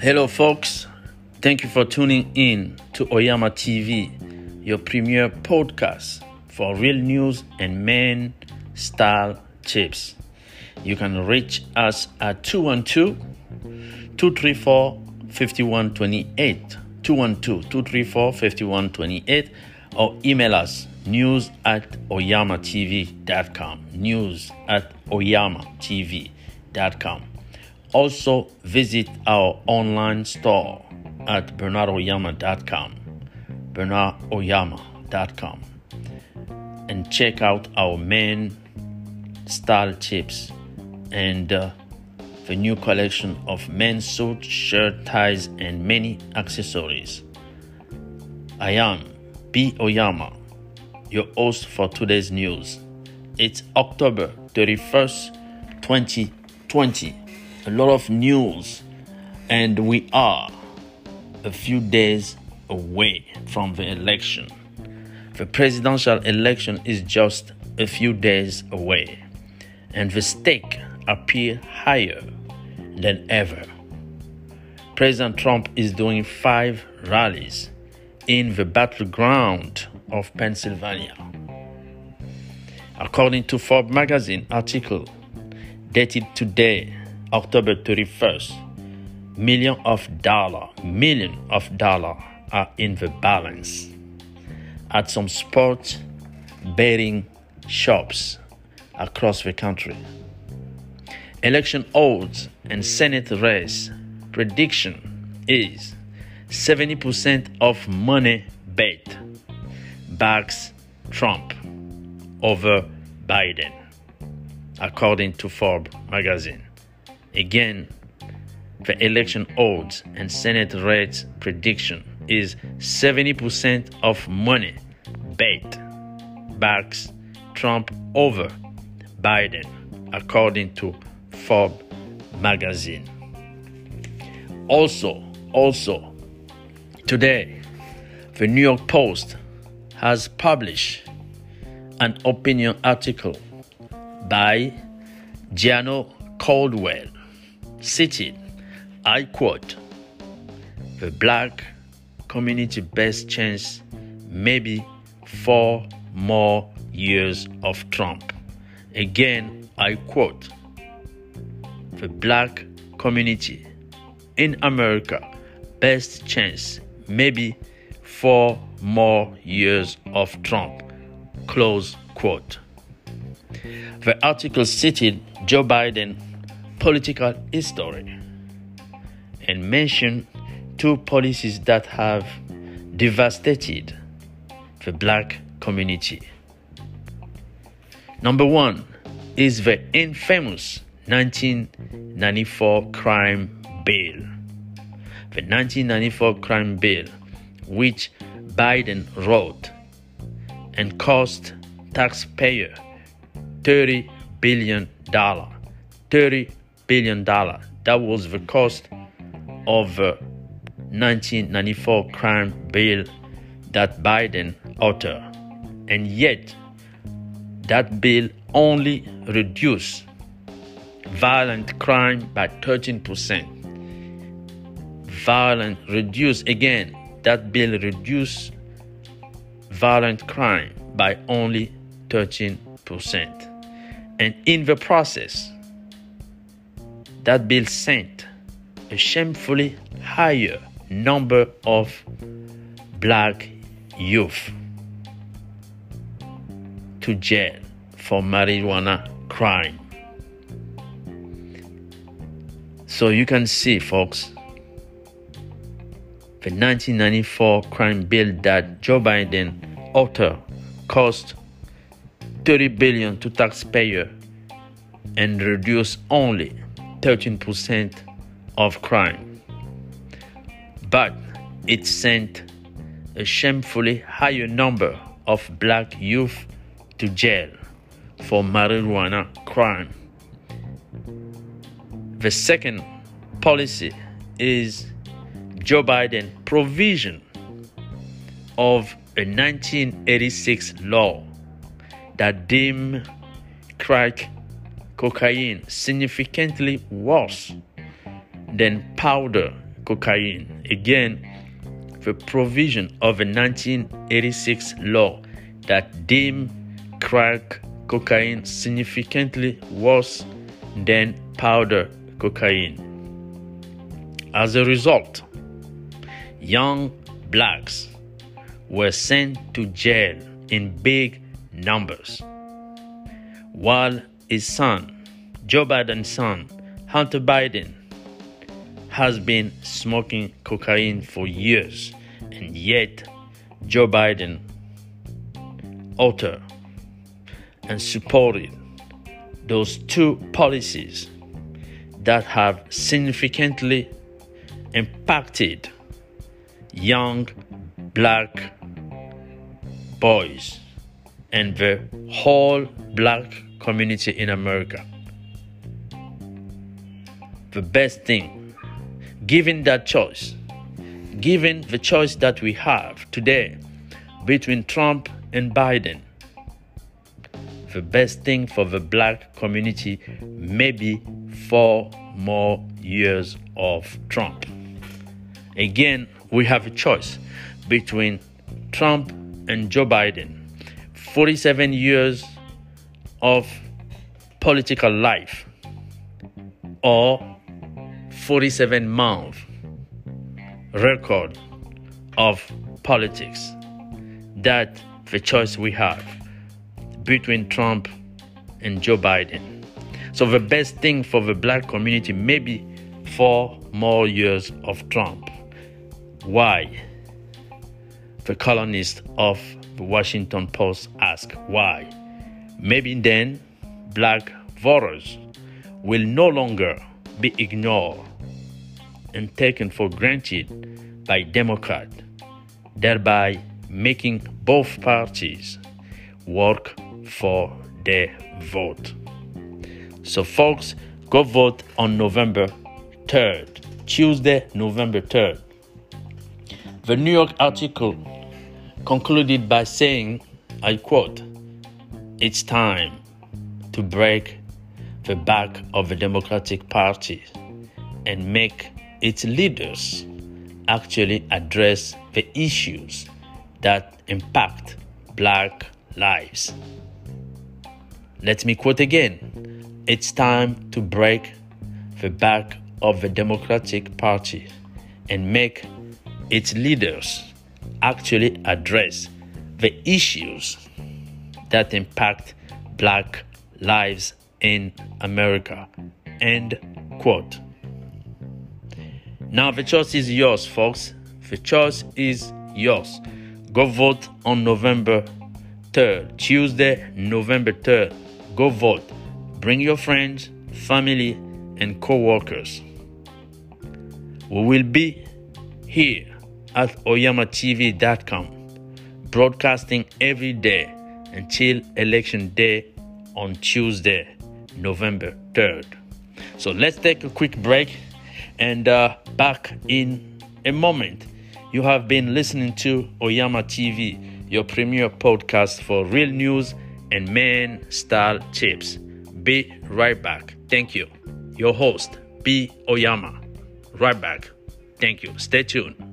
Hello, folks. Thank you for tuning in to Oyama TV, your premier podcast for real news and men style tips. You can reach us at 212 234 5128. 212 234 5128 or email us news at oyamatv.com. News at oyamatv.com. Also, visit our online store at bernardoyama.com. bernardoyama.com. And check out our main style tips and uh, the new collection of men's suits, shirt, ties, and many accessories. I am B. Oyama, your host for today's news. It's October 31st, 2020. A lot of news, and we are a few days away from the election. The presidential election is just a few days away, and the stakes appear higher than ever. President Trump is doing five rallies in the battleground of Pennsylvania. According to Forbes magazine article dated today, October 31st, million of dollar, million of dollar are in the balance at some sports betting shops across the country. Election odds and Senate race prediction is 70% of money bet backs Trump over Biden, according to Forbes magazine. Again, the election odds and Senate race prediction is 70% of money bet backs Trump over Biden, according to Forbes magazine. Also, also, today, the New York Post has published an opinion article by Gianno Caldwell, cited, I quote, the black community best chance maybe four more years of Trump. Again, I quote, the black community in America best chance maybe four more years of Trump. Close quote. The article cited Joe Biden political history and mentioned two policies that have devastated the black community. Number one is the infamous 1994 crime bill. The 1994 crime bill, which Biden wrote and cost taxpayer 30 billion dollar. 30 billion dollar. That was the cost of uh, the 1994 crime bill that Biden authored and yet that bill only reduced violent crime by 13%. Violent reduce again, that bill reduced violent crime by only 13%. And in the process, that bill sent a shamefully higher number of black youth to jail for marijuana crime. So you can see, folks, the 1994 crime bill that Joe Biden authored cost 30 billion to taxpayer and reduced only 13% of crime. But it sent a shamefully higher number of black youth to jail for marijuana crime. The second policy is Joe Biden provision of a 1986 law that deemed crack cocaine significantly worse than powder cocaine. Again, the provision of a 1986 law that deemed crack cocaine significantly worse than powder cocaine. As a result, young blacks were sent to jail in big numbers, while his son, Joe Biden's son, Hunter Biden, has been smoking cocaine for years, and yet Joe Biden authored and supported those two policies that have significantly impacted young black boys and the whole black community in America. The best thing given that choice, given the choice that we have today between Trump and Biden, the best thing for the black community may be four more years of Trump. Again, we have a choice between Trump and Joe Biden. 47 years of political life or 47 month record of politics that the choice we have between Trump and Joe Biden. So the best thing for the black community maybe four more years of Trump. Why? The columnist of the Washington Post asked why. Maybe then black voters will no longer be ignored and taken for granted by Democrats, thereby making both parties work for their vote. So, folks, go vote on November 3rd, Tuesday, November 3rd. The New York article concluded by saying, I quote, It's time to break the back of the Democratic Party and make its leaders actually address the issues that impact black lives. Let me quote again It's time to break the back of the Democratic Party and make its leaders actually address the issues that impact black lives in America. End quote. Now the choice is yours, folks. The choice is yours. Go vote on November 3rd, Tuesday, November 3rd. Go vote. Bring your friends, family, and co workers. We will be here at oyamatv.com, broadcasting every day until election day on Tuesday, November 3rd. So let's take a quick break and uh, back in a moment. You have been listening to Oyama TV, your premier podcast for real news and man style tips. Be right back. Thank you. Your host, B. Oyama. Right back. Thank you. Stay tuned.